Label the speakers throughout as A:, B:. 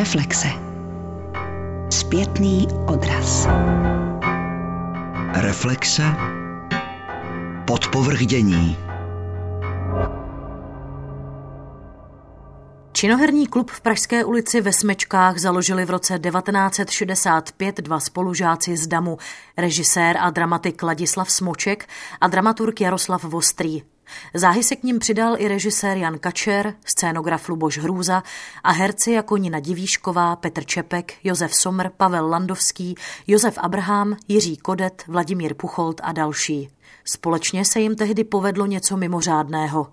A: Reflexe. Zpětný odraz.
B: Reflexe. Podpovrdění.
C: Činoherní klub v Pražské ulici ve Smečkách založili v roce 1965 dva spolužáci z Damu, režisér a dramatik Ladislav Smoček a dramaturg Jaroslav Vostrý. Záhy se k ním přidal i režisér Jan Kačer, scénograf Luboš Hrůza a herci jako Nina Divíšková, Petr Čepek, Josef Somr, Pavel Landovský, Josef Abraham, Jiří Kodet, Vladimír Pucholt a další. Společně se jim tehdy povedlo něco mimořádného.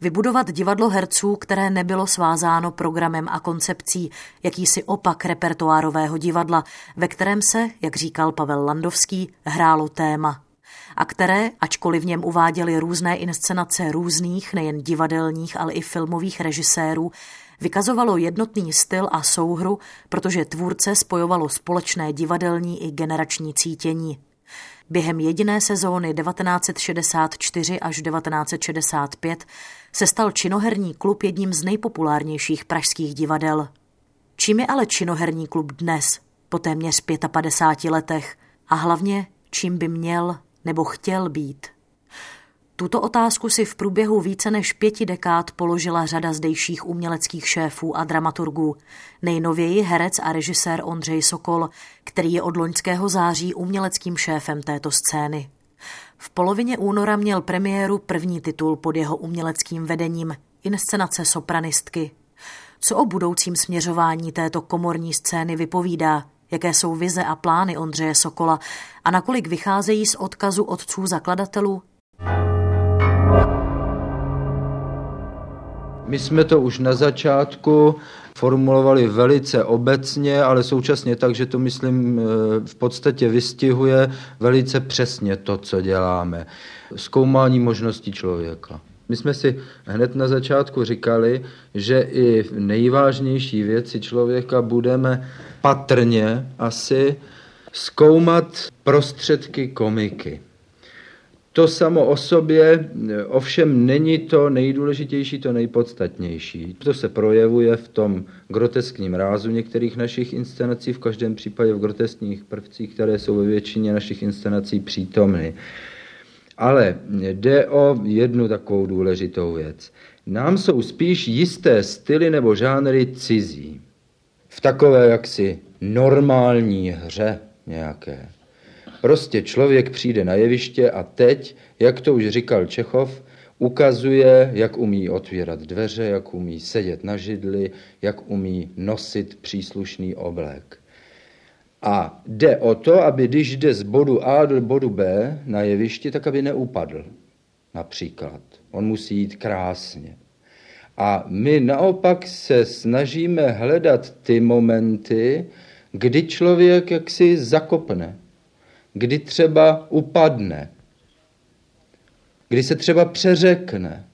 C: Vybudovat divadlo herců, které nebylo svázáno programem a koncepcí, jakýsi opak repertoárového divadla, ve kterém se, jak říkal Pavel Landovský, hrálo téma a které, ačkoliv v něm uváděly různé inscenace různých, nejen divadelních, ale i filmových režisérů, vykazovalo jednotný styl a souhru, protože tvůrce spojovalo společné divadelní i generační cítění. Během jediné sezóny 1964 až 1965 se stal činoherní klub jedním z nejpopulárnějších pražských divadel. Čím je ale činoherní klub dnes, po téměř 55 letech, a hlavně čím by měl nebo chtěl být? Tuto otázku si v průběhu více než pěti dekád položila řada zdejších uměleckých šéfů a dramaturgů. Nejnověji herec a režisér Ondřej Sokol, který je od loňského září uměleckým šéfem této scény. V polovině února měl premiéru první titul pod jeho uměleckým vedením, inscenace sopranistky. Co o budoucím směřování této komorní scény vypovídá, jaké jsou vize a plány Ondřeje Sokola a nakolik vycházejí z odkazu otců zakladatelů?
D: My jsme to už na začátku formulovali velice obecně, ale současně tak, že to, myslím, v podstatě vystihuje velice přesně to, co děláme. Zkoumání možností člověka. My jsme si hned na začátku říkali, že i nejvážnější věci člověka budeme patrně asi zkoumat prostředky komiky. To samo o sobě ovšem není to nejdůležitější, to nejpodstatnější. To se projevuje v tom groteskním rázu některých našich inscenací, v každém případě v groteskních prvcích, které jsou ve většině našich inscenací přítomny. Ale jde o jednu takovou důležitou věc. Nám jsou spíš jisté styly nebo žánry cizí. V takové jaksi normální hře nějaké. Prostě člověk přijde na jeviště a teď, jak to už říkal Čechov, ukazuje, jak umí otvírat dveře, jak umí sedět na židli, jak umí nosit příslušný oblék. A jde o to, aby když jde z bodu A do bodu B na jevišti, tak aby neupadl. Například. On musí jít krásně. A my naopak se snažíme hledat ty momenty, kdy člověk jaksi zakopne, kdy třeba upadne, kdy se třeba přeřekne.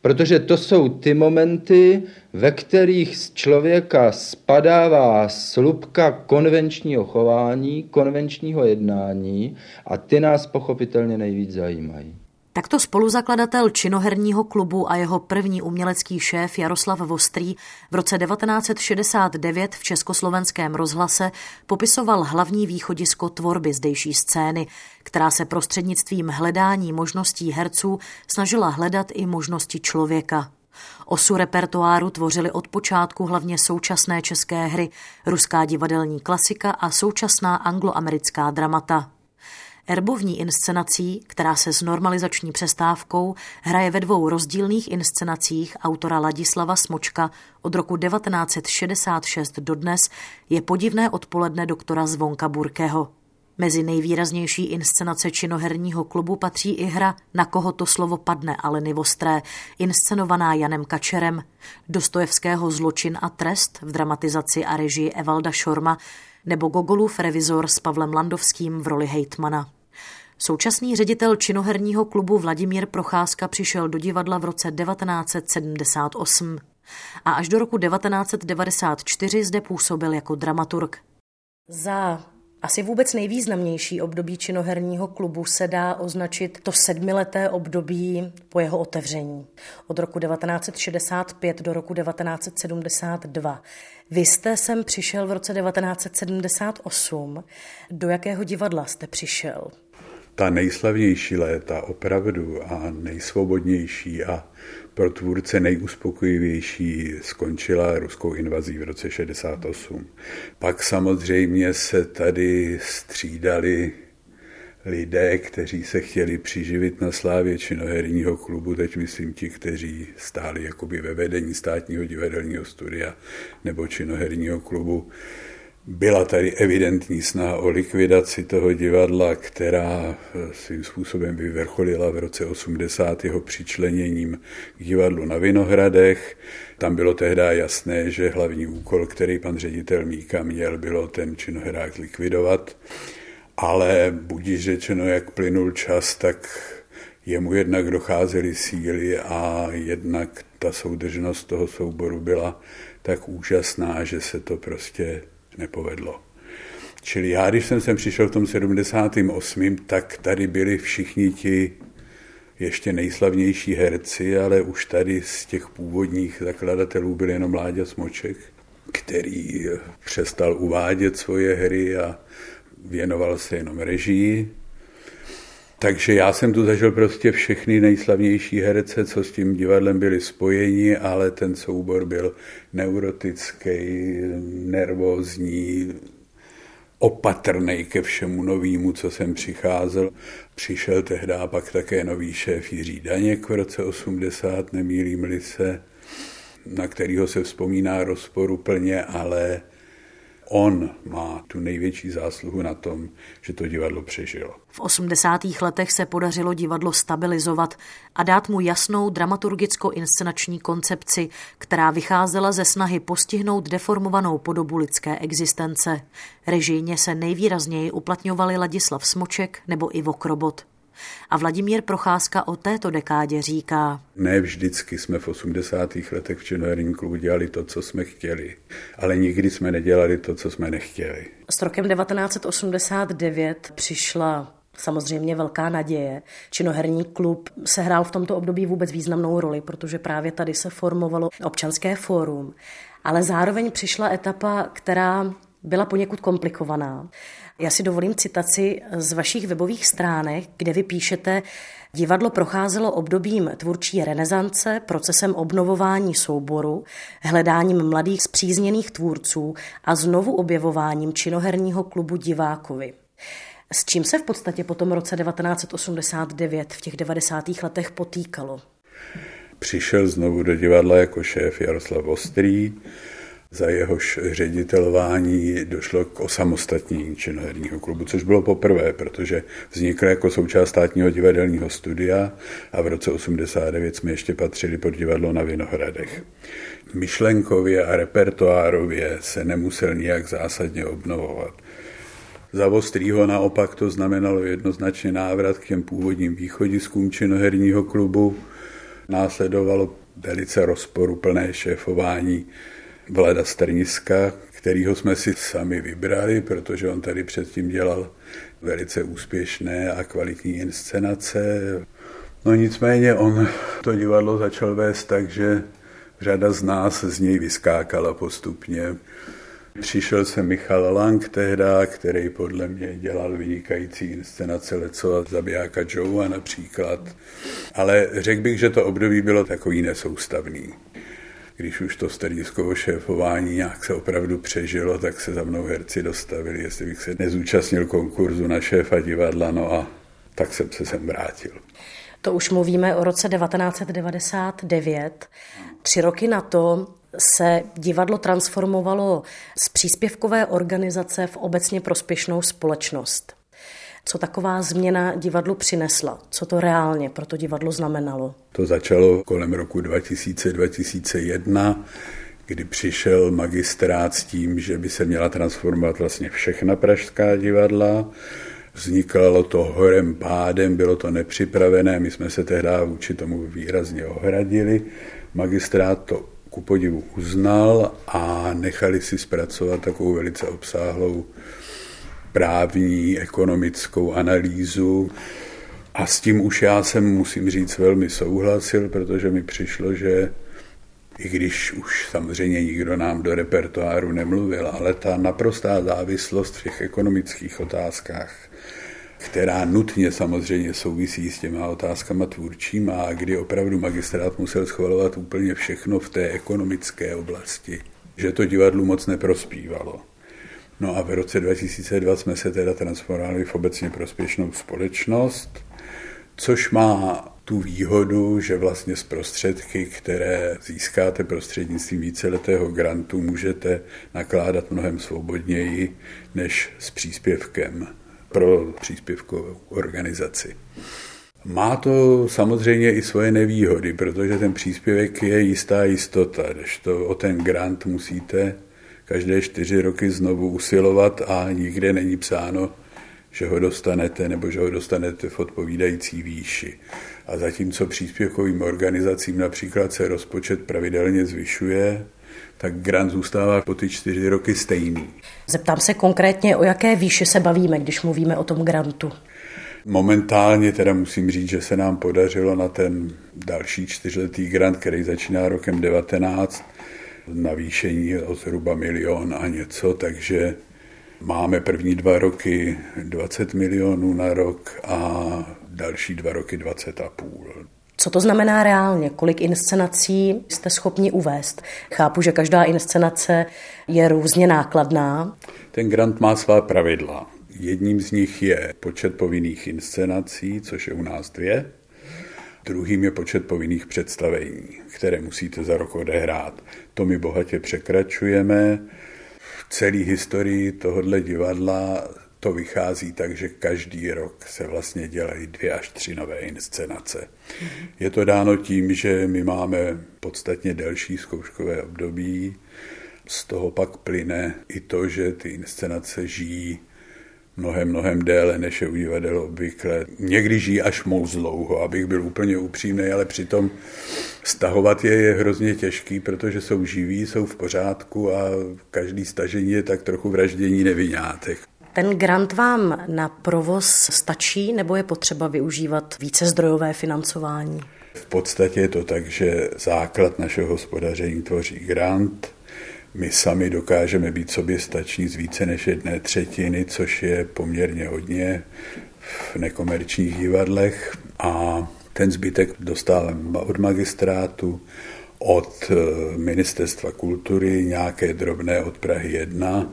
D: Protože to jsou ty momenty, ve kterých z člověka spadává slupka konvenčního chování, konvenčního jednání a ty nás pochopitelně nejvíc zajímají.
C: Takto spoluzakladatel činoherního klubu a jeho první umělecký šéf Jaroslav Vostrý v roce 1969 v československém rozhlase popisoval hlavní východisko tvorby zdejší scény, která se prostřednictvím hledání možností herců snažila hledat i možnosti člověka. Osu repertoáru tvořily od počátku hlavně současné české hry, ruská divadelní klasika a současná angloamerická dramata. Erbovní inscenací, která se s normalizační přestávkou hraje ve dvou rozdílných inscenacích autora Ladislava Smočka od roku 1966 do dnes, je podivné odpoledne doktora Zvonka Burkeho. Mezi nejvýraznější inscenace činoherního klubu patří i hra Na koho to slovo padne Aleny Vostré, inscenovaná Janem Kačerem, Dostojevského Zločin a trest v dramatizaci a režii Evalda Šorma nebo Gogolův revizor s Pavlem Landovským v roli hejtmana. Současný ředitel činoherního klubu Vladimír Procházka přišel do divadla v roce 1978 a až do roku 1994 zde působil jako dramaturg.
E: Za
C: Asi vůbec nejvýznamnější období činoherního klubu se dá označit to sedmileté období po jeho otevření. Od roku 1965 do roku 1972. Vy jste sem přišel v roce 1978. Do jakého divadla jste přišel?
A: Ta nejslavnější léta opravdu a nejsvobodnější a pro tvůrce nejuspokojivější skončila ruskou invazí v roce 68. Pak samozřejmě se tady střídali lidé, kteří se chtěli přiživit na slávě činoherního klubu, teď myslím ti, kteří stáli jakoby ve vedení státního divadelního studia nebo činoherního klubu. Byla tady evidentní snaha o likvidaci toho divadla, která svým způsobem vyvrcholila v roce 80. jeho přičleněním k divadlu na Vinohradech. Tam bylo tehdy jasné, že hlavní úkol, který pan ředitel Míka měl, bylo ten činohrák likvidovat. Ale budíš řečeno, jak plynul čas, tak jemu jednak docházely síly a jednak ta soudržnost toho souboru byla tak úžasná, že se to prostě nepovedlo. Čili já, když jsem sem přišel v tom 78., tak tady byli všichni ti ještě nejslavnější herci, ale už tady z těch původních zakladatelů byl jenom Láďa Smoček, který přestal uvádět svoje hry a věnoval se jenom režii. Takže já jsem tu zažil prostě všechny nejslavnější herce, co s tím divadlem byli spojeni, ale ten soubor byl neurotický, nervózní, opatrný ke všemu novému, co jsem přicházel. Přišel tehdy pak také nový šéf Jiří Daněk v roce 80, nemýlím-li se, na kterého se vzpomíná rozporuplně, ale on má tu největší zásluhu na tom, že to divadlo přežilo.
C: V 80. letech se podařilo divadlo stabilizovat a dát mu jasnou dramaturgicko-inscenační koncepci, která vycházela ze snahy postihnout deformovanou podobu lidské existence. Režijně se nejvýrazněji uplatňovali Ladislav Smoček nebo Ivo Krobot. A Vladimír Procházka o této dekádě říká.
A: Ne vždycky jsme v 80. letech v Činoherním klubu dělali to, co jsme chtěli, ale nikdy jsme nedělali to, co jsme nechtěli.
C: S rokem 1989 přišla samozřejmě velká naděje. Činoherní klub se hrál v tomto období vůbec významnou roli, protože právě tady se formovalo občanské fórum. Ale zároveň přišla etapa, která byla poněkud komplikovaná. Já si dovolím citaci z vašich webových stránek, kde vy píšete, Divadlo procházelo obdobím tvůrčí renesance, procesem obnovování souboru, hledáním mladých zpřízněných tvůrců a znovu objevováním činoherního klubu Divákovi. S čím se v podstatě po tom roce 1989 v těch 90. letech potýkalo?
A: Přišel znovu do divadla jako šéf Jaroslav Ostrý, za jehož ředitelování došlo k osamostatnění činoherního klubu, což bylo poprvé, protože vznikl jako součást státního divadelního studia a v roce 89 jsme ještě patřili pod divadlo na Vinohradech. Myšlenkově a repertoárově se nemusel nijak zásadně obnovovat. Za Ostrýho naopak to znamenalo jednoznačně návrat k těm původním východiskům činoherního klubu. Následovalo velice rozporuplné šéfování Vlada Strniska, kterýho jsme si sami vybrali, protože on tady předtím dělal velice úspěšné a kvalitní inscenace. No nicméně on to divadlo začal vést tak, že řada z nás z něj vyskákala postupně. Přišel se Michal Lang tehda, který podle mě dělal vynikající inscenace Lecova zabijáka Joea například. Ale řekl bych, že to období bylo takový nesoustavný když už to stadiskovo šéfování nějak se opravdu přežilo, tak se za mnou herci dostavili, jestli bych se nezúčastnil konkurzu na šéfa divadla, no a tak jsem se sem vrátil.
C: To už mluvíme o roce 1999. Tři roky na to se divadlo transformovalo z příspěvkové organizace v obecně prospěšnou společnost. Co taková změna divadlu přinesla? Co to reálně pro to divadlo znamenalo?
A: To začalo kolem roku 2000-2001, kdy přišel magistrát s tím, že by se měla transformovat vlastně všechna pražská divadla. Vznikalo to horem pádem, bylo to nepřipravené, my jsme se tehdy vůči tomu výrazně ohradili. Magistrát to ku podivu uznal a nechali si zpracovat takovou velice obsáhlou právní, ekonomickou analýzu. A s tím už já jsem, musím říct, velmi souhlasil, protože mi přišlo, že i když už samozřejmě nikdo nám do repertoáru nemluvil, ale ta naprostá závislost v těch ekonomických otázkách, která nutně samozřejmě souvisí s těma otázkama tvůrčíma a kdy opravdu magistrát musel schvalovat úplně všechno v té ekonomické oblasti, že to divadlu moc neprospívalo. No a v roce 2002 jsme se teda transformovali v obecně prospěšnou společnost, což má tu výhodu, že vlastně z prostředky, které získáte prostřednictvím víceletého grantu, můžete nakládat mnohem svobodněji než s příspěvkem pro příspěvkovou organizaci. Má to samozřejmě i svoje nevýhody, protože ten příspěvek je jistá jistota, když to o ten grant musíte každé čtyři roky znovu usilovat a nikde není psáno, že ho dostanete nebo že ho dostanete v odpovídající výši. A zatímco příspěvkovým organizacím například se rozpočet pravidelně zvyšuje, tak grant zůstává po ty čtyři roky stejný.
C: Zeptám se konkrétně, o jaké výši se bavíme, když mluvíme o tom grantu.
A: Momentálně teda musím říct, že se nám podařilo na ten další čtyřletý grant, který začíná rokem 19, navýšení o zhruba milion a něco, takže máme první dva roky 20 milionů na rok a další dva roky 20 a půl.
C: Co to znamená reálně? Kolik inscenací jste schopni uvést? Chápu, že každá inscenace je různě nákladná.
A: Ten grant má svá pravidla. Jedním z nich je počet povinných inscenací, což je u nás dvě. Druhým je počet povinných představení, které musíte za rok odehrát. To my bohatě překračujeme. V celé historii tohohle divadla to vychází tak, že každý rok se vlastně dělají dvě až tři nové inscenace. Mm-hmm. Je to dáno tím, že my máme podstatně delší zkouškové období, z toho pak plyne i to, že ty inscenace žijí mnohem, mnohem déle, než je u divadel obvykle. Někdy žijí až moc dlouho, abych byl úplně upřímný, ale přitom stahovat je je hrozně těžký, protože jsou živí, jsou v pořádku a každý stažení je tak trochu vraždění nevinátek.
C: Ten grant vám na provoz stačí nebo je potřeba využívat více zdrojové financování?
A: V podstatě je to tak, že základ našeho hospodaření tvoří grant. My sami dokážeme být sobě stační z více než jedné třetiny, což je poměrně hodně v nekomerčních divadlech. A ten zbytek dostáváme od magistrátu, od eh, Ministerstva kultury, nějaké drobné od Prahy 1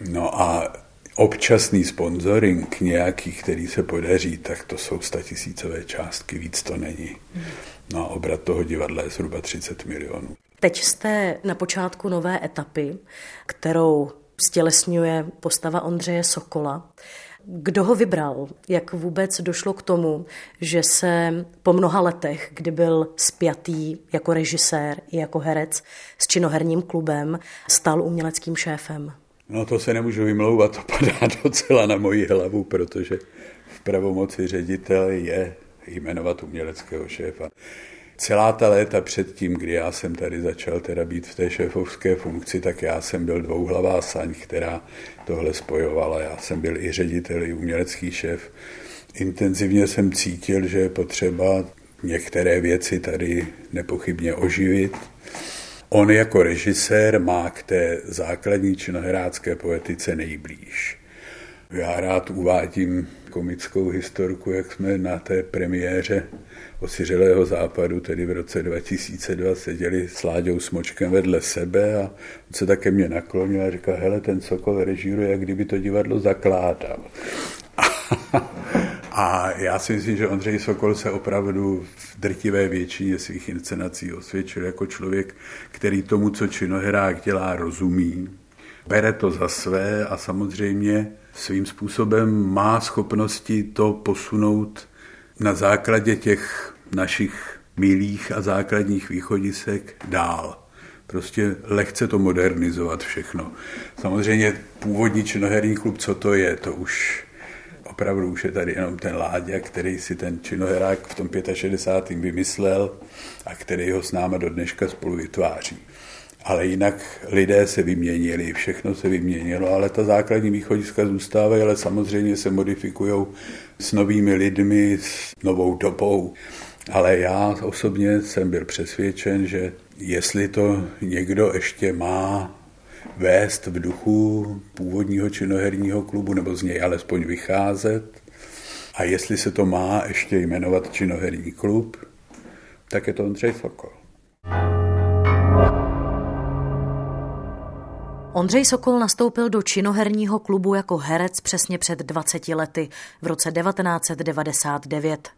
A: No a občasný sponsoring nějaký, který se podaří, tak to jsou statisícové částky, víc to není. No a obrat toho divadla je zhruba 30 milionů.
C: Teď jste na počátku nové etapy, kterou stělesňuje postava Ondřeje Sokola. Kdo ho vybral? Jak vůbec došlo k tomu, že se po mnoha letech, kdy byl spjatý jako režisér i jako herec s činoherním klubem, stal uměleckým šéfem?
A: No to se nemůžu vymlouvat, to padá docela na moji hlavu, protože v pravomoci ředitele je jmenovat uměleckého šéfa. Celá ta léta předtím, kdy já jsem tady začal teda být v té šéfovské funkci, tak já jsem byl dvouhlavá saň, která tohle spojovala. Já jsem byl i ředitel, i umělecký šéf. Intenzivně jsem cítil, že je potřeba některé věci tady nepochybně oživit, On jako režisér má k té základní činoherácké poetice nejblíž. Já rád uvádím komickou historku, jak jsme na té premiéře Osiřelého západu, tedy v roce 2002, seděli s Láďou Smočkem vedle sebe a on se také mě naklonil a říkal, hele, ten Sokol režíruje, jak kdyby to divadlo zakládal. A já si myslím, že Ondřej Sokol se opravdu v drtivé většině svých inscenací osvědčil jako člověk, který tomu, co činoherák dělá, rozumí, bere to za své a samozřejmě svým způsobem má schopnosti to posunout na základě těch našich milých a základních východisek dál. Prostě lehce to modernizovat všechno. Samozřejmě původní činoherní klub, co to je, to už opravdu už je tady jenom ten Láďa, který si ten činoherák v tom 65. vymyslel a který ho s náma do dneška spolu vytváří. Ale jinak lidé se vyměnili, všechno se vyměnilo, ale ta základní východiska zůstávají, ale samozřejmě se modifikují s novými lidmi, s novou dobou. Ale já osobně jsem byl přesvědčen, že jestli to někdo ještě má vést v duchu původního činoherního klubu, nebo z něj alespoň vycházet, a jestli se to má ještě jmenovat činoherní klub, tak je to Ondřej Sokol.
C: Ondřej Sokol nastoupil do činoherního klubu jako herec přesně před 20 lety v roce 1999.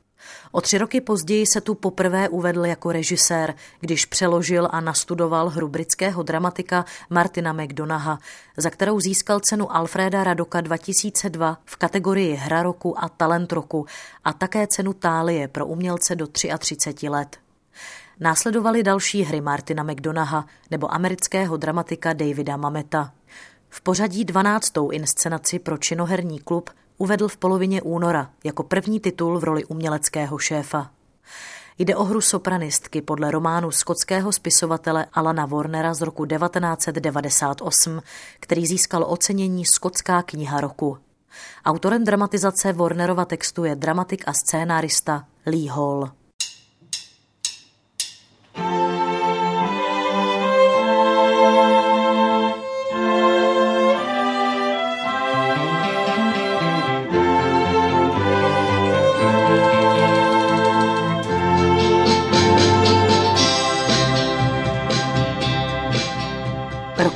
C: O tři roky později se tu poprvé uvedl jako režisér, když přeložil a nastudoval hru britského dramatika Martina McDonaha, za kterou získal cenu Alfreda Radoka 2002 v kategorii Hra roku a Talent roku a také cenu Tálie pro umělce do 33 let. Následovaly další hry Martina McDonaha nebo amerického dramatika Davida Mameta. V pořadí 12. inscenaci pro činoherní klub uvedl v polovině února jako první titul v roli uměleckého šéfa. Jde o hru sopranistky podle románu skotského spisovatele Alana Warnera z roku 1998, který získal ocenění Skotská kniha roku. Autorem dramatizace Warnerova textu je dramatik a scénárista Lee Hall.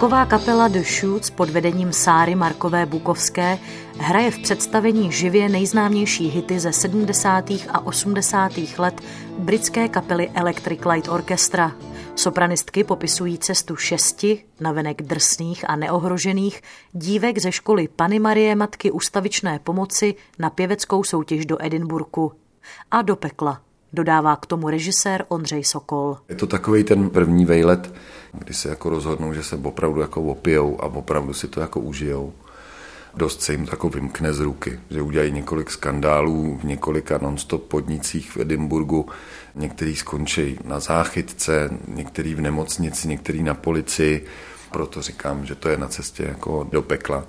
C: Roková kapela The Shoots pod vedením Sáry Markové Bukovské hraje v představení živě nejznámější hity ze 70. a 80. let britské kapely Electric Light Orchestra. Sopranistky popisují cestu šesti, navenek drsných a neohrožených, dívek ze školy Pany Marie Matky ustavičné pomoci na pěveckou soutěž do Edinburgu a do pekla dodává k tomu režisér Ondřej Sokol.
B: Je to takový ten první vejlet, kdy se jako rozhodnou, že se opravdu jako opijou a opravdu si to jako užijou. Dost se jim tako vymkne z ruky, že udělají několik skandálů v několika non-stop podnicích v Edinburgu. Některý skončí na záchytce, některý v nemocnici, některý na policii. Proto říkám, že to je na cestě jako do pekla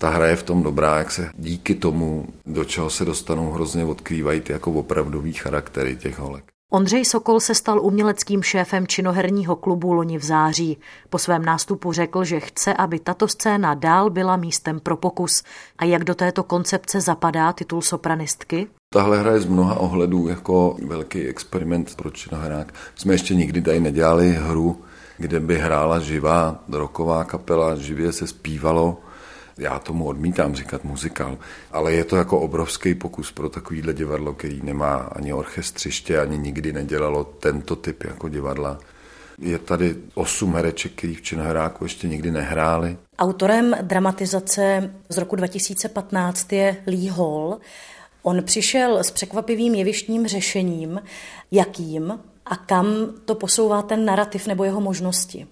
B: ta hra je v tom dobrá, jak se díky tomu, do čeho se dostanou, hrozně odkrývají ty jako opravdový charaktery těch holek.
C: Ondřej Sokol se stal uměleckým šéfem činoherního klubu loni v září. Po svém nástupu řekl, že chce, aby tato scéna dál byla místem pro pokus. A jak do této koncepce zapadá titul sopranistky?
B: Tahle hra je z mnoha ohledů jako velký experiment pro činohrák. Jsme ještě nikdy tady nedělali hru, kde by hrála živá roková kapela, živě se zpívalo já tomu odmítám říkat muzikál, ale je to jako obrovský pokus pro takovýhle divadlo, který nemá ani orchestřiště, ani nikdy nedělalo tento typ jako divadla. Je tady osm hereček, který v Činoheráku ještě nikdy nehráli.
C: Autorem dramatizace z roku 2015 je Lee Hall. On přišel s překvapivým jevištním řešením, jakým a kam to posouvá ten narrativ nebo jeho možnosti.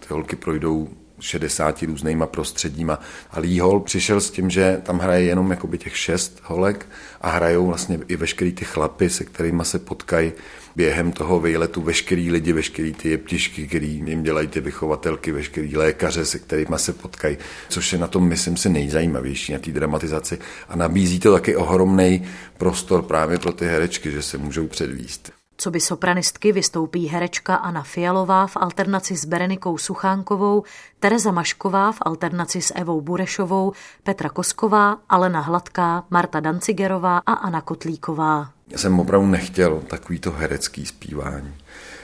B: Ty holky projdou 60 různýma prostředíma. A Lee Hall přišel s tím, že tam hraje jenom jakoby těch šest holek a hrajou vlastně i veškerý ty chlapy, se kterými se potkají během toho výletu veškerý lidi, veškerý ty jeptišky, který jim dělají ty vychovatelky, veškerý lékaře, se kterými se potkají, což je na tom, myslím si, nejzajímavější na té dramatizaci. A nabízí to taky ohromný prostor právě pro ty herečky, že se můžou předvíst.
C: Co by sopranistky vystoupí herečka Anna Fialová v alternaci s Berenikou Suchánkovou, Tereza Mašková v alternaci s Evou Burešovou, Petra Kosková, Alena Hladká, Marta Dancigerová a Anna Kotlíková.
B: Já jsem opravdu nechtěl takový to herecký zpívání.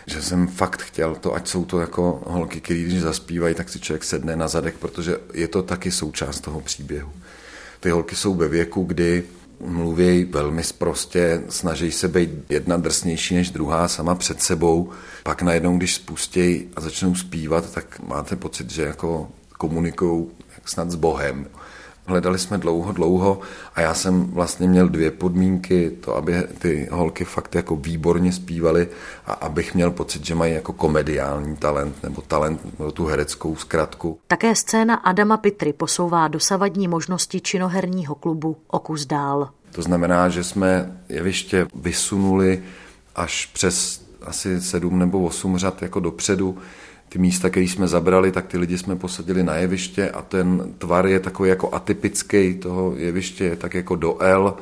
B: Že jsem fakt chtěl to, ať jsou to jako holky, které když zaspívají, tak si člověk sedne na zadek, protože je to taky součást toho příběhu. Ty holky jsou ve věku, kdy mluví velmi sprostě, snaží se být jedna drsnější než druhá sama před sebou. Pak najednou, když spustějí a začnou zpívat, tak máte pocit, že jako komunikují snad s Bohem. Hledali jsme dlouho, dlouho a já jsem vlastně měl dvě podmínky, to, aby ty holky fakt jako výborně zpívaly a abych měl pocit, že mají jako komediální talent nebo talent pro tu hereckou zkratku.
C: Také scéna Adama Pitry posouvá dosavadní možnosti činoherního klubu o kus dál.
B: To znamená, že jsme jeviště vysunuli až přes asi sedm nebo osm řad jako dopředu, ty místa, které jsme zabrali, tak ty lidi jsme posadili na jeviště a ten tvar je takový jako atypický toho jeviště, je tak jako do L.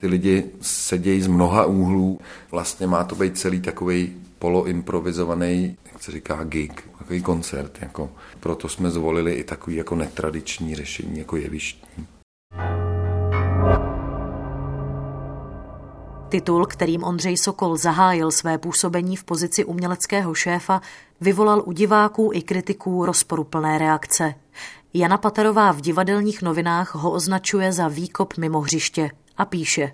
B: Ty lidi sedějí z mnoha úhlů. Vlastně má to být celý takový poloimprovizovaný, jak se říká, gig, takový koncert. Jako. Proto jsme zvolili i takový jako netradiční řešení, jako jevištní.
C: Titul, kterým Ondřej Sokol zahájil své působení v pozici uměleckého šéfa, vyvolal u diváků i kritiků rozporuplné reakce. Jana Paterová v divadelních novinách ho označuje za výkop mimo hřiště a píše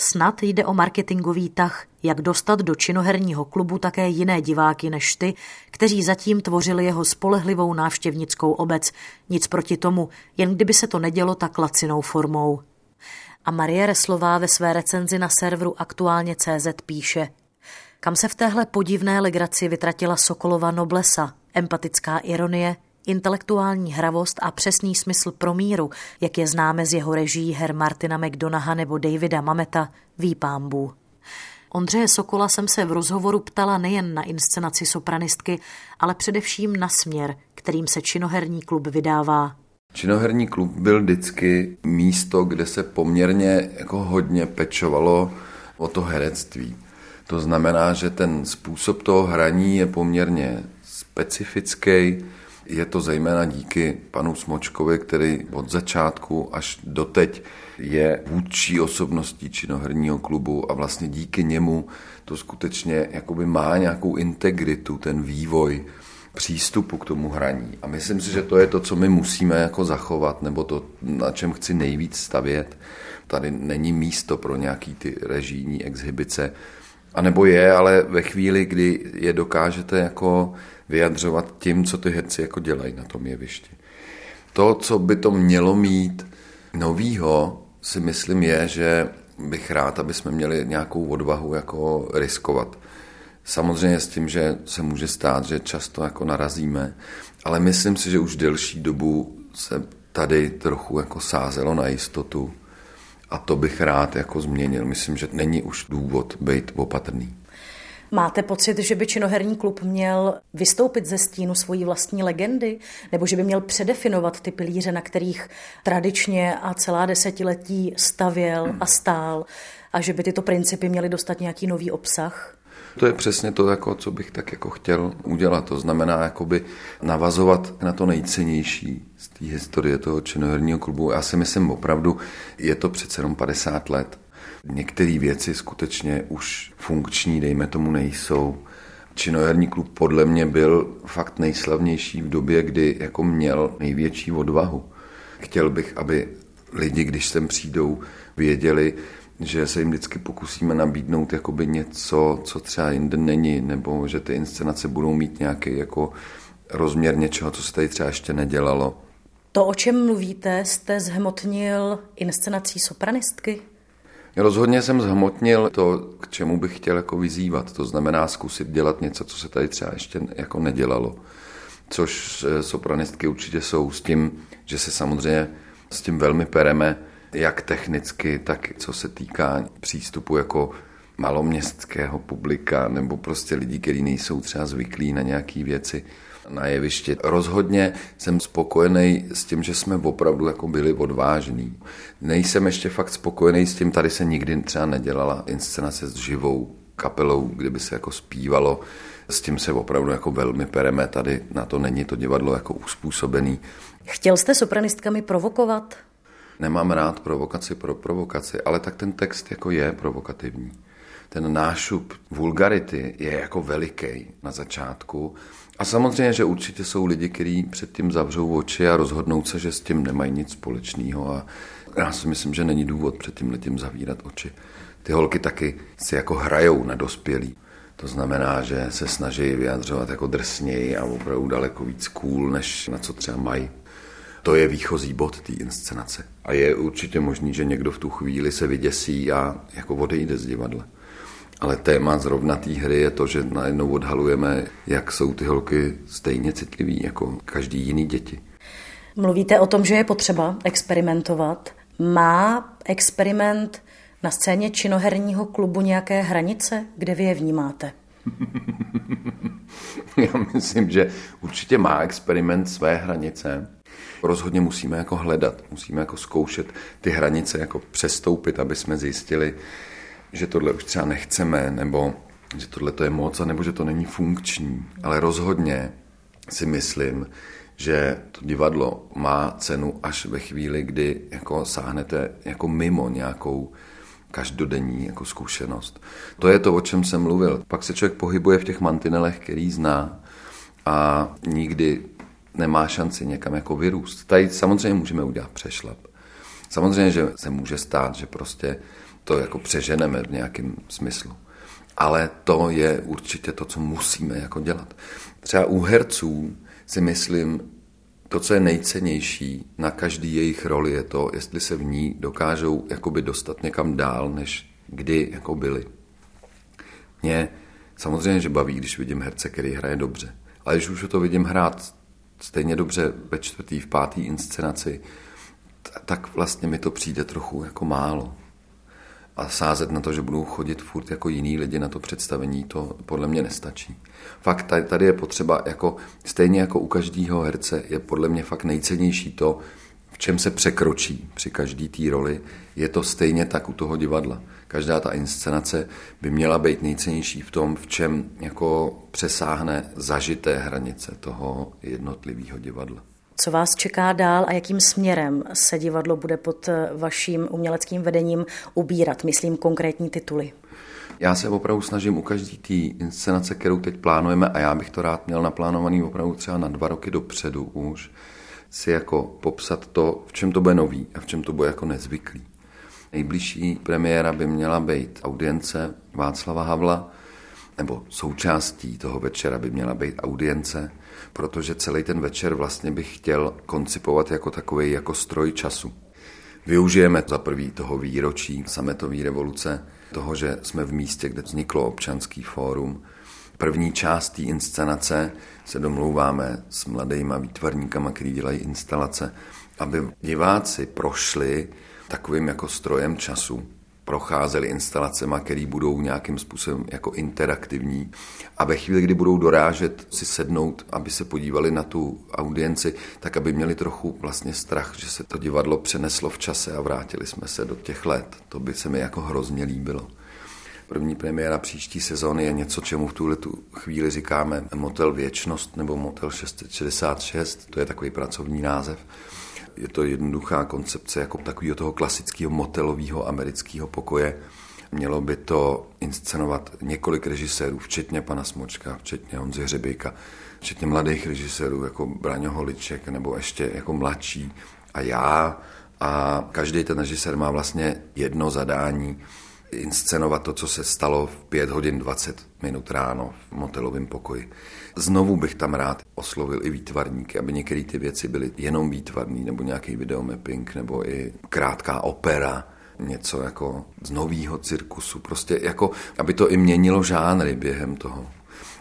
C: Snad jde o marketingový tah, jak dostat do činoherního klubu také jiné diváky než ty, kteří zatím tvořili jeho spolehlivou návštěvnickou obec. Nic proti tomu, jen kdyby se to nedělo tak lacinou formou. A Marie Reslová ve své recenzi na serveru aktuálně CZ píše Kam se v téhle podivné legraci vytratila Sokolova noblesa, empatická ironie, intelektuální hravost a přesný smysl pro míru, jak je známe z jeho režií her Martina McDonaha nebo Davida Mameta, ví pámbu. Ondřeje Sokola jsem se v rozhovoru ptala nejen na inscenaci sopranistky, ale především na směr, kterým se činoherní klub vydává.
B: Činoherní klub byl vždycky místo, kde se poměrně jako hodně pečovalo o to herectví. To znamená, že ten způsob toho hraní je poměrně specifický. Je to zejména díky panu Smočkovi, který od začátku až doteď je vůdčí osobností činoherního klubu a vlastně díky němu to skutečně jakoby má nějakou integritu, ten vývoj přístupu k tomu hraní. A myslím si, že to je to, co my musíme jako zachovat, nebo to, na čem chci nejvíc stavět. Tady není místo pro nějaký ty režijní exhibice. A nebo je, ale ve chvíli, kdy je dokážete jako vyjadřovat tím, co ty herci jako dělají na tom jevišti. To, co by to mělo mít novýho, si myslím je, že bych rád, aby jsme měli nějakou odvahu jako riskovat. Samozřejmě s tím, že se může stát, že často jako narazíme, ale myslím si, že už delší dobu se tady trochu jako sázelo na jistotu a to bych rád jako změnil. Myslím, že není už důvod být opatrný.
C: Máte pocit, že by činoherní klub měl vystoupit ze stínu svojí vlastní legendy? Nebo že by měl předefinovat ty pilíře, na kterých tradičně a celá desetiletí stavěl a stál? A že by tyto principy měly dostat nějaký nový obsah?
B: To je přesně to, jako, co bych tak jako chtěl udělat. To znamená jakoby navazovat na to nejcennější z té historie toho činoherního klubu. Já si myslím opravdu, je to přece jenom 50 let. Některé věci skutečně už funkční, dejme tomu, nejsou. Činoherní klub podle mě byl fakt nejslavnější v době, kdy jako měl největší odvahu. Chtěl bych, aby lidi, když sem přijdou, věděli, že se jim vždycky pokusíme nabídnout jakoby něco, co třeba jinde není, nebo že ty inscenace budou mít nějaký jako rozměr něčeho, co se tady třeba ještě nedělalo.
C: To, o čem mluvíte, jste zhmotnil inscenací sopranistky?
B: Rozhodně jsem zhmotnil to, k čemu bych chtěl jako vyzývat. To znamená zkusit dělat něco, co se tady třeba ještě jako nedělalo. Což eh, sopranistky určitě jsou s tím, že se samozřejmě s tím velmi pereme, jak technicky, tak co se týká přístupu jako maloměstského publika nebo prostě lidí, kteří nejsou třeba zvyklí na nějaké věci na jevišti. Rozhodně jsem spokojený s tím, že jsme opravdu jako byli odvážní. Nejsem ještě fakt spokojený s tím, tady se nikdy třeba nedělala inscenace s živou kapelou, kdyby se jako zpívalo. S tím se opravdu jako velmi pereme, tady na to není to divadlo jako uspůsobený.
C: Chtěl jste sopranistkami provokovat?
B: Nemám rád provokaci pro provokaci, ale tak ten text jako je provokativní. Ten nášup vulgarity je jako veliký na začátku. A samozřejmě, že určitě jsou lidi, kteří předtím zavřou oči a rozhodnou se, že s tím nemají nic společného. A já si myslím, že není důvod před tím letím zavírat oči. Ty holky taky si jako hrajou na dospělí. To znamená, že se snaží vyjadřovat jako drsněji a opravdu daleko víc cool, než na co třeba mají. To je výchozí bod té inscenace. A je určitě možný, že někdo v tu chvíli se vyděsí a jako odejde z divadla. Ale téma zrovna té hry je to, že najednou odhalujeme, jak jsou ty holky stejně citliví jako každý jiný děti.
C: Mluvíte o tom, že je potřeba experimentovat. Má experiment na scéně činoherního klubu nějaké hranice, kde vy je vnímáte?
B: Já myslím, že určitě má experiment své hranice. Rozhodně musíme jako hledat, musíme jako zkoušet ty hranice jako přestoupit, aby jsme zjistili, že tohle už třeba nechceme, nebo že tohle to je moc, nebo že to není funkční. Ale rozhodně si myslím, že to divadlo má cenu až ve chvíli, kdy jako sáhnete jako mimo nějakou každodenní jako zkušenost. To je to, o čem jsem mluvil. Pak se člověk pohybuje v těch mantinelech, který zná a nikdy nemá šanci někam jako vyrůst. Tady samozřejmě můžeme udělat přešlap. Samozřejmě, že se může stát, že prostě to jako přeženeme v nějakém smyslu. Ale to je určitě to, co musíme jako dělat. Třeba u herců si myslím, to, co je nejcennější na každý jejich roli, je to, jestli se v ní dokážou jakoby dostat někam dál, než kdy jako byli. Mě samozřejmě, že baví, když vidím herce, který hraje dobře. Ale když už to vidím hrát stejně dobře ve čtvrtý, v pátý inscenaci, tak vlastně mi to přijde trochu jako málo a sázet na to, že budou chodit furt jako jiný lidi na to představení, to podle mě nestačí. Fakt tady je potřeba, jako, stejně jako u každého herce, je podle mě fakt nejcennější to, v čem se překročí při každý té roli, je to stejně tak u toho divadla. Každá ta inscenace by měla být nejcennější v tom, v čem jako přesáhne zažité hranice toho jednotlivého divadla.
C: Co vás čeká dál a jakým směrem se divadlo bude pod eh, vaším uměleckým vedením ubírat? Myslím konkrétní tituly.
B: Já se opravdu snažím u každé té inscenace, kterou teď plánujeme, a já bych to rád měl naplánovaný opravdu třeba na dva roky dopředu už, si jako popsat to, v čem to bude nový a v čem to bude jako nezvyklý. Nejbližší premiéra by měla být audience Václava Havla, nebo součástí toho večera by měla být audience, protože celý ten večer vlastně bych chtěl koncipovat jako takový jako stroj času. Využijeme za prvý toho výročí sametové revoluce, toho, že jsme v místě, kde vzniklo občanský fórum. První část té inscenace se domlouváme s mladýma výtvarníkama, kteří dělají instalace, aby diváci prošli takovým jako strojem času procházeli instalacemi, které budou nějakým způsobem jako interaktivní. A ve chvíli, kdy budou dorážet si sednout, aby se podívali na tu audienci, tak aby měli trochu vlastně strach, že se to divadlo přeneslo v čase a vrátili jsme se do těch let. To by se mi jako hrozně líbilo. První premiéra příští sezóny je něco, čemu v tuhle tu chvíli říkáme Motel Věčnost nebo Motel 666, to je takový pracovní název je to jednoduchá koncepce jako takového toho klasického motelového amerického pokoje. Mělo by to inscenovat několik režisérů, včetně pana Smočka, včetně Honzy Hřebejka, včetně mladých režisérů jako Braňo Holiček nebo ještě jako mladší a já. A každý ten režisér má vlastně jedno zadání, inscenovat to, co se stalo v 5 hodin 20 minut ráno v motelovém pokoji. Znovu bych tam rád oslovil i výtvarníky, aby některé ty věci byly jenom výtvarný, nebo nějaký videomapping, nebo i krátká opera, něco jako z nového cirkusu, prostě jako, aby to i měnilo žánry během toho.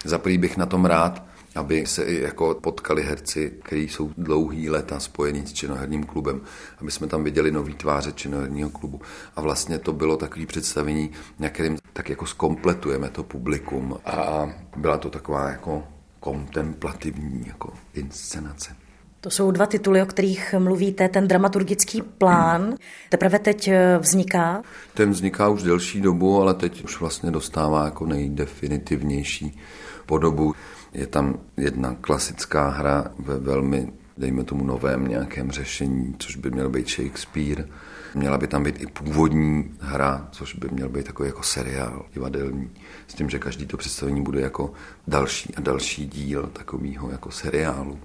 B: Za bych na tom rád aby se i jako potkali herci, kteří jsou dlouhý leta spojení s činoherním klubem, aby jsme tam viděli nový tváře činoherního klubu. A vlastně to bylo takové představení, na kterým tak jako skompletujeme to publikum a byla to taková jako kontemplativní jako inscenace.
C: To jsou dva tituly, o kterých mluvíte. Ten dramaturgický plán teprve teď eh, vzniká?
B: Ten vzniká už delší dobu, ale teď už vlastně dostává jako nejdefinitivnější podobu. Je tam jedna klasická hra ve velmi, dejme tomu, novém nějakém řešení, což by měl být Shakespeare. Měla by tam být i původní hra, což by měl být takový jako seriál divadelní, s tím, že každý to představení bude jako další a další díl takového jako seriálu.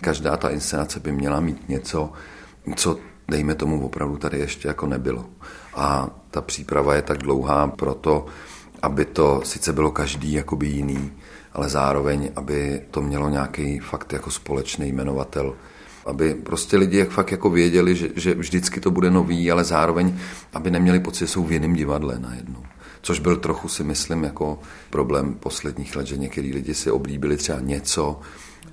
B: Každá ta inscenace by měla mít něco, co dejme tomu opravdu tady ještě jako nebylo. A ta příprava je tak dlouhá proto, aby to sice bylo každý jakoby jiný, ale zároveň, aby to mělo nějaký fakt jako společný jmenovatel, aby prostě lidi jak fakt jako věděli, že, že vždycky to bude nový, ale zároveň, aby neměli pocit, že jsou v jiném divadle najednou. Což byl trochu si myslím jako problém posledních let, že některý lidi si oblíbili třeba něco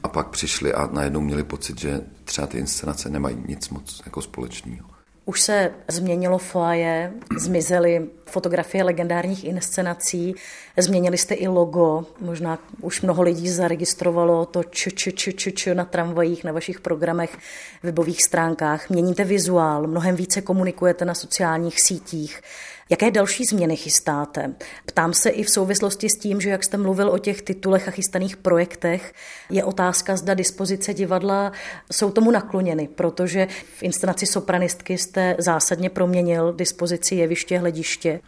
B: a pak přišli a najednou měli pocit, že třeba ty inscenace nemají nic moc jako společného.
C: Už se změnilo foaje, zmizely fotografie legendárních inscenací, změnili jste i logo, možná už mnoho lidí zaregistrovalo to č, č, č, č, č na tramvajích, na vašich programech, webových stránkách, měníte vizuál, mnohem více komunikujete na sociálních sítích. Jaké další změny chystáte? Ptám se i v souvislosti s tím, že jak jste mluvil o těch titulech a chystaných projektech, je otázka, zda dispozice divadla jsou tomu nakloněny, protože v inscenaci sopranistky jste zásadně proměnil dispozici jeviště, hlediště.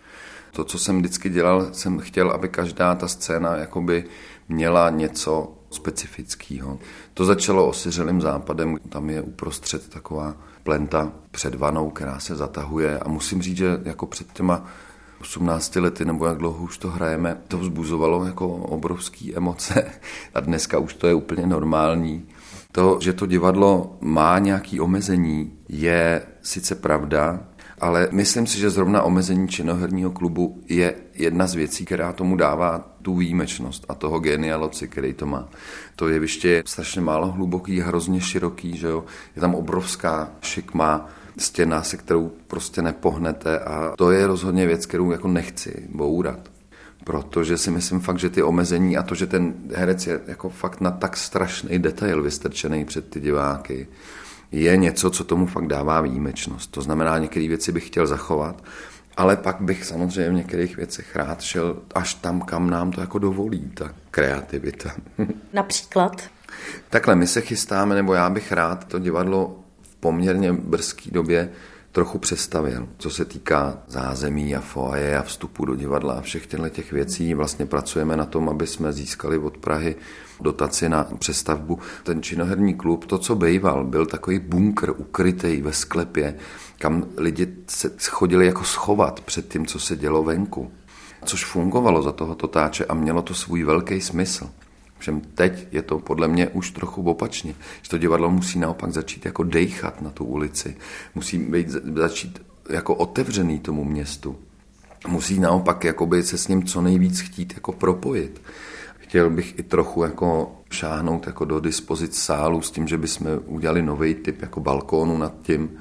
B: To, co jsem vždycky dělal, jsem chtěl, aby každá ta scéna jakoby měla něco specifického. To začalo osiřelým západem, tam je uprostřed taková plenta před vanou, která se zatahuje a musím říct, že jako před těma 18 lety, nebo jak dlouho už to hrajeme, to vzbuzovalo jako obrovské emoce a dneska už to je úplně normální. To, že to divadlo má nějaké omezení, je sice pravda, ale myslím si, že zrovna omezení činoherního klubu je jedna z věcí, která tomu dává tu výjimečnost a toho genialoci, který to má. To jeviště je strašně málo hluboký, hrozně široký, že jo? je tam obrovská šikma, stěna, se kterou prostě nepohnete a to je rozhodně věc, kterou jako nechci bourat. Protože si myslím fakt, že ty omezení a to, že ten herec je jako fakt na tak strašný detail vystrčený před ty diváky, je něco, co tomu fakt dává výjimečnost. To znamená, některé věci bych chtěl zachovat, ale pak bych samozřejmě v některých věcech rád šel až tam, kam nám to jako dovolí, ta kreativita.
C: Například?
B: Takhle, my se chystáme, nebo já bych rád to divadlo v poměrně brzké době trochu přestavil, co se týká zázemí a foaje a vstupu do divadla a všech těchto těch věcí. Vlastně pracujeme na tom, aby jsme získali od Prahy dotaci na přestavbu. Ten činoherní klub, to, co býval, byl takový bunkr ukrytý ve sklepě, kam lidi se chodili jako schovat před tím, co se dělo venku. Což fungovalo za toho totáče a mělo to svůj velký smysl. Všem teď je to podle mě už trochu opačně, že to divadlo musí naopak začít jako dejchat na tu ulici, musí být, začít jako otevřený tomu městu. Musí naopak jakoby se s ním co nejvíc chtít jako propojit. Chtěl bych i trochu jako šáhnout jako do dispozic sálu s tím, že bychom udělali nový typ jako balkónu nad tím,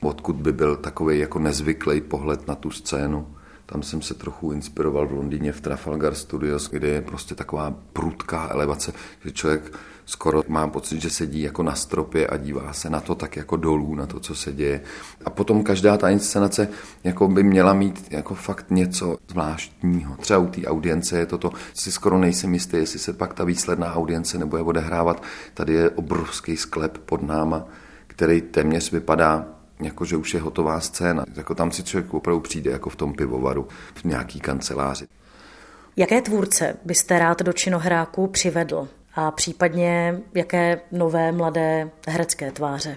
B: odkud by byl takový jako nezvyklý pohled na tu scénu. Tam jsem se trochu inspiroval v Londýně v Trafalgar Studios, kde je prostě taková prudká elevace, že člověk skoro má pocit, že sedí jako na stropě a dívá se na to tak jako dolů, na to, co se děje. A potom každá ta inscenace jako by měla mít jako fakt něco zvláštního. Třeba u té audience je toto, si skoro nejsem jistý, jestli se pak ta výsledná audience nebude odehrávat. Tady je obrovský sklep pod náma, který téměř vypadá jako že už je hotová scéna. Jako tam si člověk opravdu přijde jako v tom pivovaru, v nějaký kanceláři.
C: Jaké tvůrce byste rád do činohráku přivedl? A případně jaké nové mladé herecké tváře?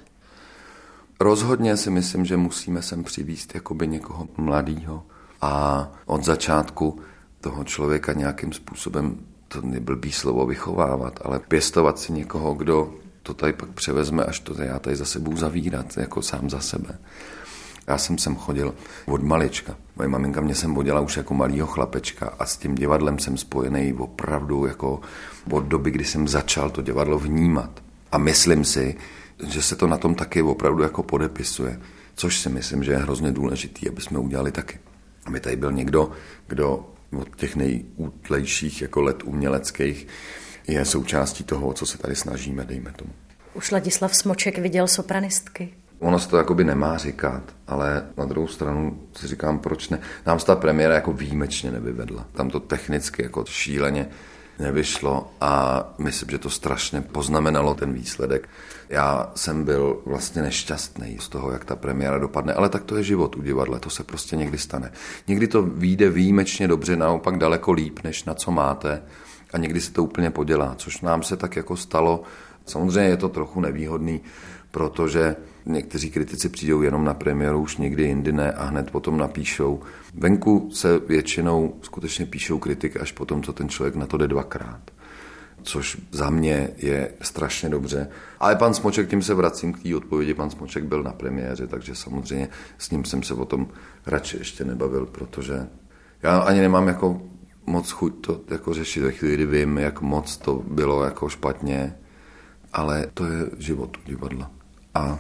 B: Rozhodně si myslím, že musíme sem přivíst jakoby někoho mladého a od začátku toho člověka nějakým způsobem, to neblbý slovo vychovávat, ale pěstovat si někoho, kdo to tady pak převezme, až to já tady zase budu zavírat, jako sám za sebe. Já jsem sem chodil od malička. Moje maminka mě sem vodila už jako malýho chlapečka a s tím divadlem jsem spojený opravdu jako od doby, kdy jsem začal to divadlo vnímat. A myslím si, že se to na tom taky opravdu jako podepisuje. Což si myslím, že je hrozně důležitý, aby jsme udělali taky. Aby tady byl někdo, kdo od těch nejútlejších jako let uměleckých je součástí toho, co se tady snažíme, dejme tomu.
C: Už Ladislav Smoček viděl sopranistky?
B: Ono se to jakoby nemá říkat, ale na druhou stranu si říkám, proč ne. Nám se ta premiéra jako výjimečně nevyvedla. Tam to technicky jako šíleně nevyšlo a myslím, že to strašně poznamenalo ten výsledek. Já jsem byl vlastně nešťastný z toho, jak ta premiéra dopadne, ale tak to je život u divadla, to se prostě někdy stane. Někdy to vyjde výjimečně dobře, naopak daleko líp, než na co máte a někdy se to úplně podělá, což nám se tak jako stalo. Samozřejmě je to trochu nevýhodný, protože někteří kritici přijdou jenom na premiéru, už někdy jindy ne a hned potom napíšou. Venku se většinou skutečně píšou kritiky až potom, co ten člověk na to jde dvakrát což za mě je strašně dobře. Ale pan Smoček, tím se vracím k té odpovědi, pan Smoček byl na premiéře, takže samozřejmě s ním jsem se o tom radši ještě nebavil, protože já ani nemám jako moc chuť to jako řešit ve chvíli, kdy vím, jak moc to bylo jako špatně, ale to je život u divadla. A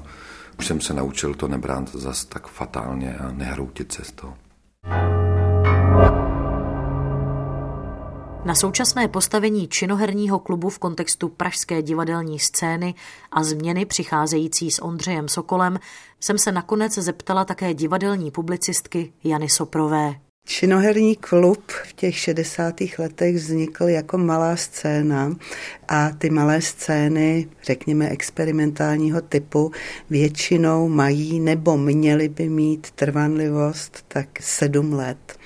B: už jsem se naučil to nebrát zas tak fatálně a nehroutit se z toho.
C: Na současné postavení činoherního klubu v kontextu pražské divadelní scény a změny přicházející s Ondřejem Sokolem jsem se nakonec zeptala také divadelní publicistky Jany Soprové.
E: Činoherní klub v těch 60. letech vznikl jako malá scéna a ty malé scény, řekněme experimentálního typu, většinou mají nebo měly by mít trvanlivost tak sedm let.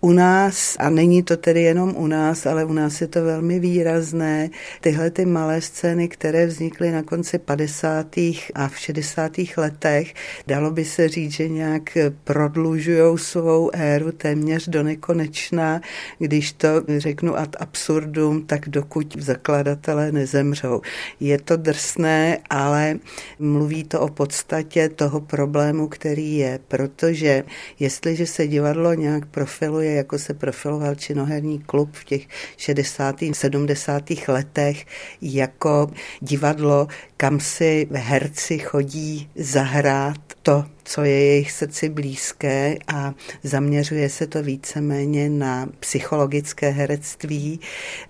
E: U nás, a není to tedy jenom u nás, ale u nás je to velmi výrazné, tyhle ty malé scény, které vznikly na konci 50. a v 60. letech, dalo by se říct, že nějak prodlužují svou éru téměř do nekonečna, když to řeknu ad absurdum, tak dokud zakladatelé nezemřou. Je to drsné, ale mluví to o podstatě toho problému, který je, protože jestliže se divadlo nějak profiluje právě jako se profiloval činoherní klub v těch 60. 70. letech jako divadlo, kam si herci chodí zahrát to, co je jejich srdci blízké a zaměřuje se to víceméně na psychologické herectví,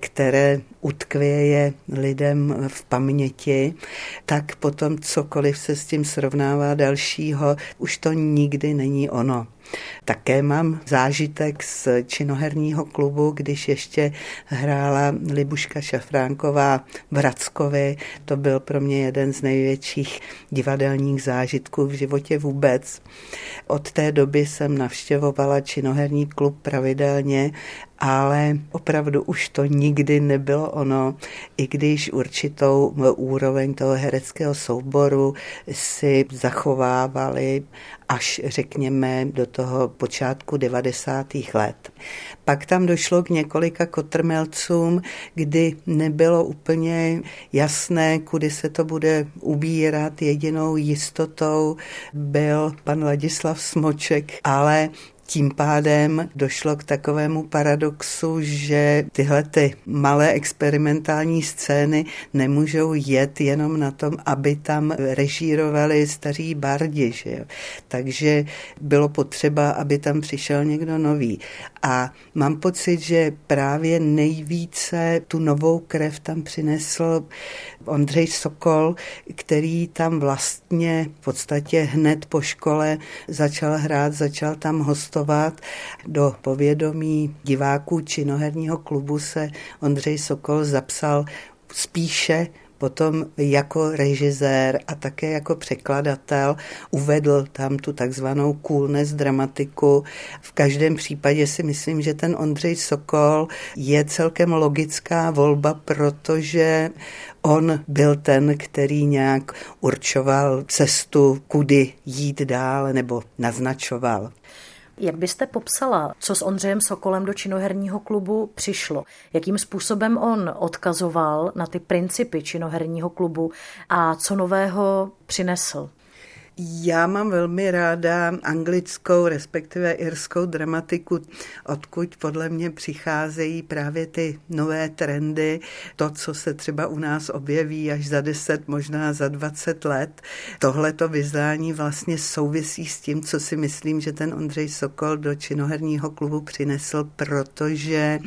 E: které utkvěje lidem v paměti, tak potom cokoliv se s tím srovnává dalšího, už to nikdy není ono. Také mám zážitek z činoherního klubu, když ještě hrála Libuška Šafránková v Rackovi. To byl pro mě jeden z největších divadelních zážitků v životě vůbec. Od té doby jsem navštěvovala činoherní klub pravidelně ale opravdu už to nikdy nebylo ono, i když určitou úroveň toho hereckého souboru si zachovávali až řekněme do toho počátku 90. let. Pak tam došlo k několika kotrmelcům, kdy nebylo úplně jasné, kudy se to bude ubírat. Jedinou jistotou byl pan Ladislav Smoček, ale tím pádem došlo k takovému paradoxu, že tyhle ty malé experimentální scény nemůžou jet jenom na tom, aby tam režírovali staří bardi. Že jo? Takže bylo potřeba, aby tam přišel někdo nový. A mám pocit, že právě nejvíce tu novou krev tam přinesl Ondřej Sokol, který tam vlastně v podstatě hned po škole začal hrát, začal tam hostovat. Do povědomí diváků činoherního klubu se Ondřej Sokol zapsal spíše potom jako režisér a také jako překladatel uvedl tam tu takzvanou coolness dramatiku. V každém případě si myslím, že ten Ondřej Sokol je celkem logická volba, protože on byl ten, který nějak určoval cestu, kudy jít dál nebo naznačoval.
C: Jak byste popsala, co s Ondřejem Sokolem do činoherního klubu přišlo? Jakým způsobem on odkazoval na ty principy činoherního klubu a co nového přinesl?
E: Já mám velmi ráda anglickou, respektive irskou dramatiku, odkud podle mě přicházejí právě ty nové trendy, to, co se třeba u nás objeví až za 10, možná za 20 let. Tohle to vyznání vlastně souvisí s tím, co si myslím, že ten Ondřej Sokol do činoherního klubu přinesl, protože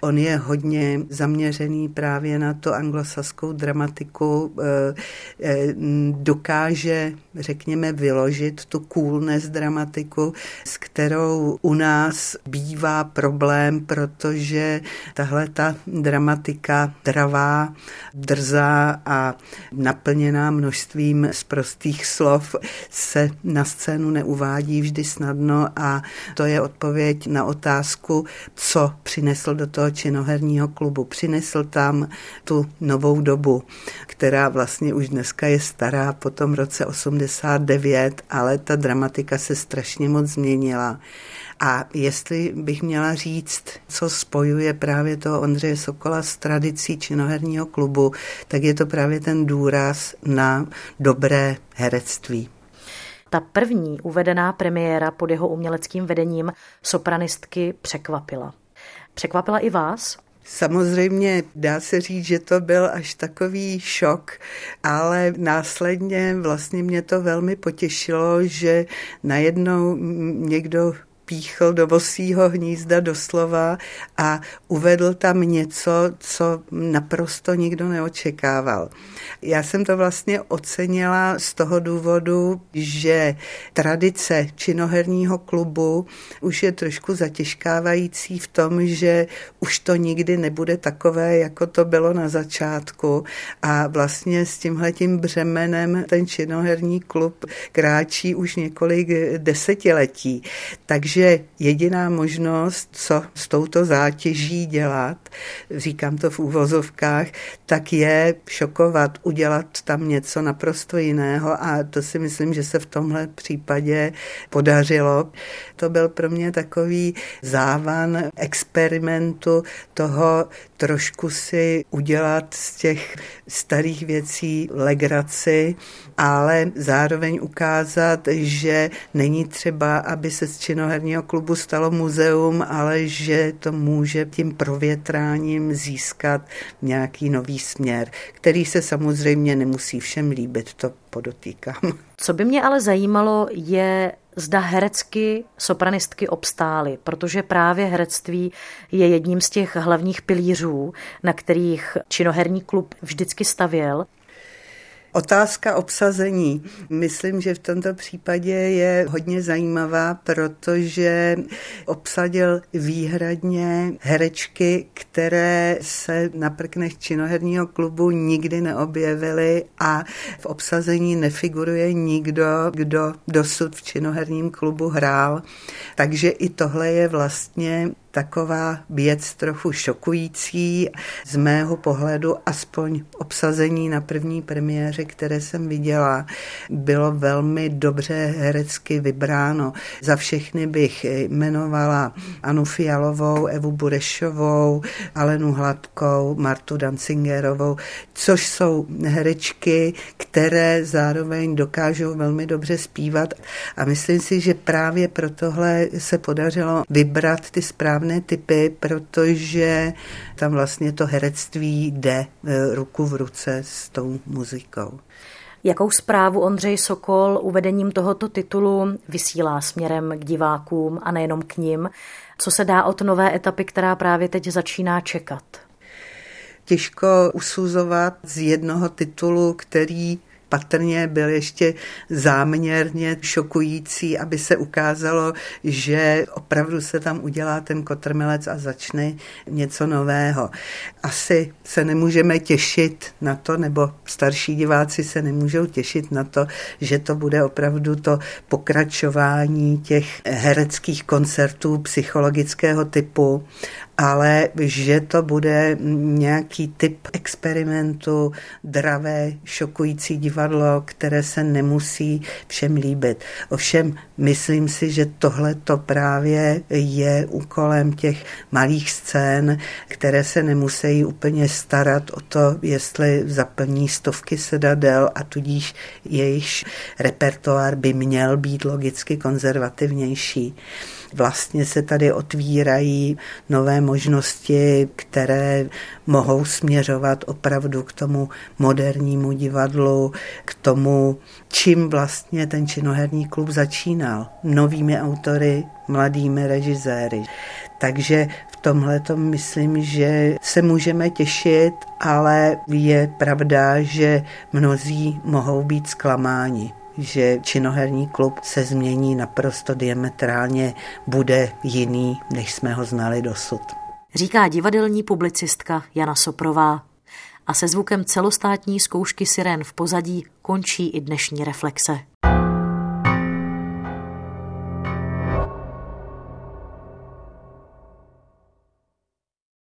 E: on je hodně zaměřený právě na to anglosaskou dramatiku, eh, eh, dokáže, řekněme, můžeme vyložit tu coolness dramatiku, s kterou u nás bývá problém, protože tahle ta dramatika dravá, drzá a naplněná množstvím sprostých slov se na scénu neuvádí vždy snadno a to je odpověď na otázku, co přinesl do toho činoherního klubu. Přinesl tam tu novou dobu, která vlastně už dneska je stará po tom roce 80 9, ale ta dramatika se strašně moc změnila. A jestli bych měla říct, co spojuje právě toho Ondřeje Sokola s tradicí činoherního klubu, tak je to právě ten důraz na dobré herectví.
C: Ta první uvedená premiéra pod jeho uměleckým vedením sopranistky překvapila. Překvapila i vás?
E: Samozřejmě dá se říct, že to byl až takový šok, ale následně vlastně mě to velmi potěšilo, že najednou někdo píchl do vosího hnízda doslova a uvedl tam něco, co naprosto nikdo neočekával. Já jsem to vlastně ocenila z toho důvodu, že tradice činoherního klubu už je trošku zatěžkávající v tom, že už to nikdy nebude takové, jako to bylo na začátku a vlastně s tímhletím břemenem ten činoherní klub kráčí už několik desetiletí. Takže že jediná možnost, co s touto zátěží dělat, říkám to v úvozovkách, tak je šokovat, udělat tam něco naprosto jiného a to si myslím, že se v tomhle případě podařilo. To byl pro mě takový závan experimentu toho trošku si udělat z těch starých věcí legraci, ale zároveň ukázat, že není třeba, aby se z činoherního klubu stalo muzeum, ale že to může tím provětráním získat nějaký nový směr, který se samozřejmě nemusí všem líbit, to podotýkám.
C: Co by mě ale zajímalo, je zda herecky sopranistky obstály, protože právě herectví je jedním z těch hlavních pilířů, na kterých činoherní klub vždycky stavěl.
E: Otázka obsazení. Myslím, že v tomto případě je hodně zajímavá, protože obsadil výhradně herečky, které se na prknech činoherního klubu nikdy neobjevily a v obsazení nefiguruje nikdo, kdo dosud v činoherním klubu hrál. Takže i tohle je vlastně taková věc trochu šokující. Z mého pohledu aspoň obsazení na první premiéře, které jsem viděla, bylo velmi dobře herecky vybráno. Za všechny bych jmenovala Anu Fialovou, Evu Burešovou, Alenu Hladkou, Martu Dancingerovou, což jsou herečky, které zároveň dokážou velmi dobře zpívat a myslím si, že právě pro tohle se podařilo vybrat ty správné správné typy, protože tam vlastně to herectví jde e, ruku v ruce s tou muzikou.
C: Jakou zprávu Ondřej Sokol uvedením tohoto titulu vysílá směrem k divákům a nejenom k ním? Co se dá od nové etapy, která právě teď začíná čekat?
E: Těžko usuzovat z jednoho titulu, který patrně byl ještě záměrně šokující, aby se ukázalo, že opravdu se tam udělá ten kotrmelec a začne něco nového. Asi se nemůžeme těšit na to, nebo starší diváci se nemůžou těšit na to, že to bude opravdu to pokračování těch hereckých koncertů psychologického typu ale že to bude nějaký typ experimentu, dravé, šokující divadlo, které se nemusí všem líbit. Ovšem, myslím si, že tohle to právě je úkolem těch malých scén, které se nemusí úplně starat o to, jestli zaplní stovky sedadel a tudíž jejich repertoár by měl být logicky konzervativnější. Vlastně se tady otvírají nové možnosti, které mohou směřovat opravdu k tomu modernímu divadlu, k tomu, čím vlastně ten činoherní klub začínal. Novými autory, mladými režiséry. Takže v tomhle to myslím, že se můžeme těšit, ale je pravda, že mnozí mohou být zklamáni že činoherní klub se změní naprosto diametrálně, bude jiný, než jsme ho znali dosud.
C: Říká divadelní publicistka Jana Soprová. A se zvukem celostátní zkoušky sirén v pozadí končí i dnešní reflexe.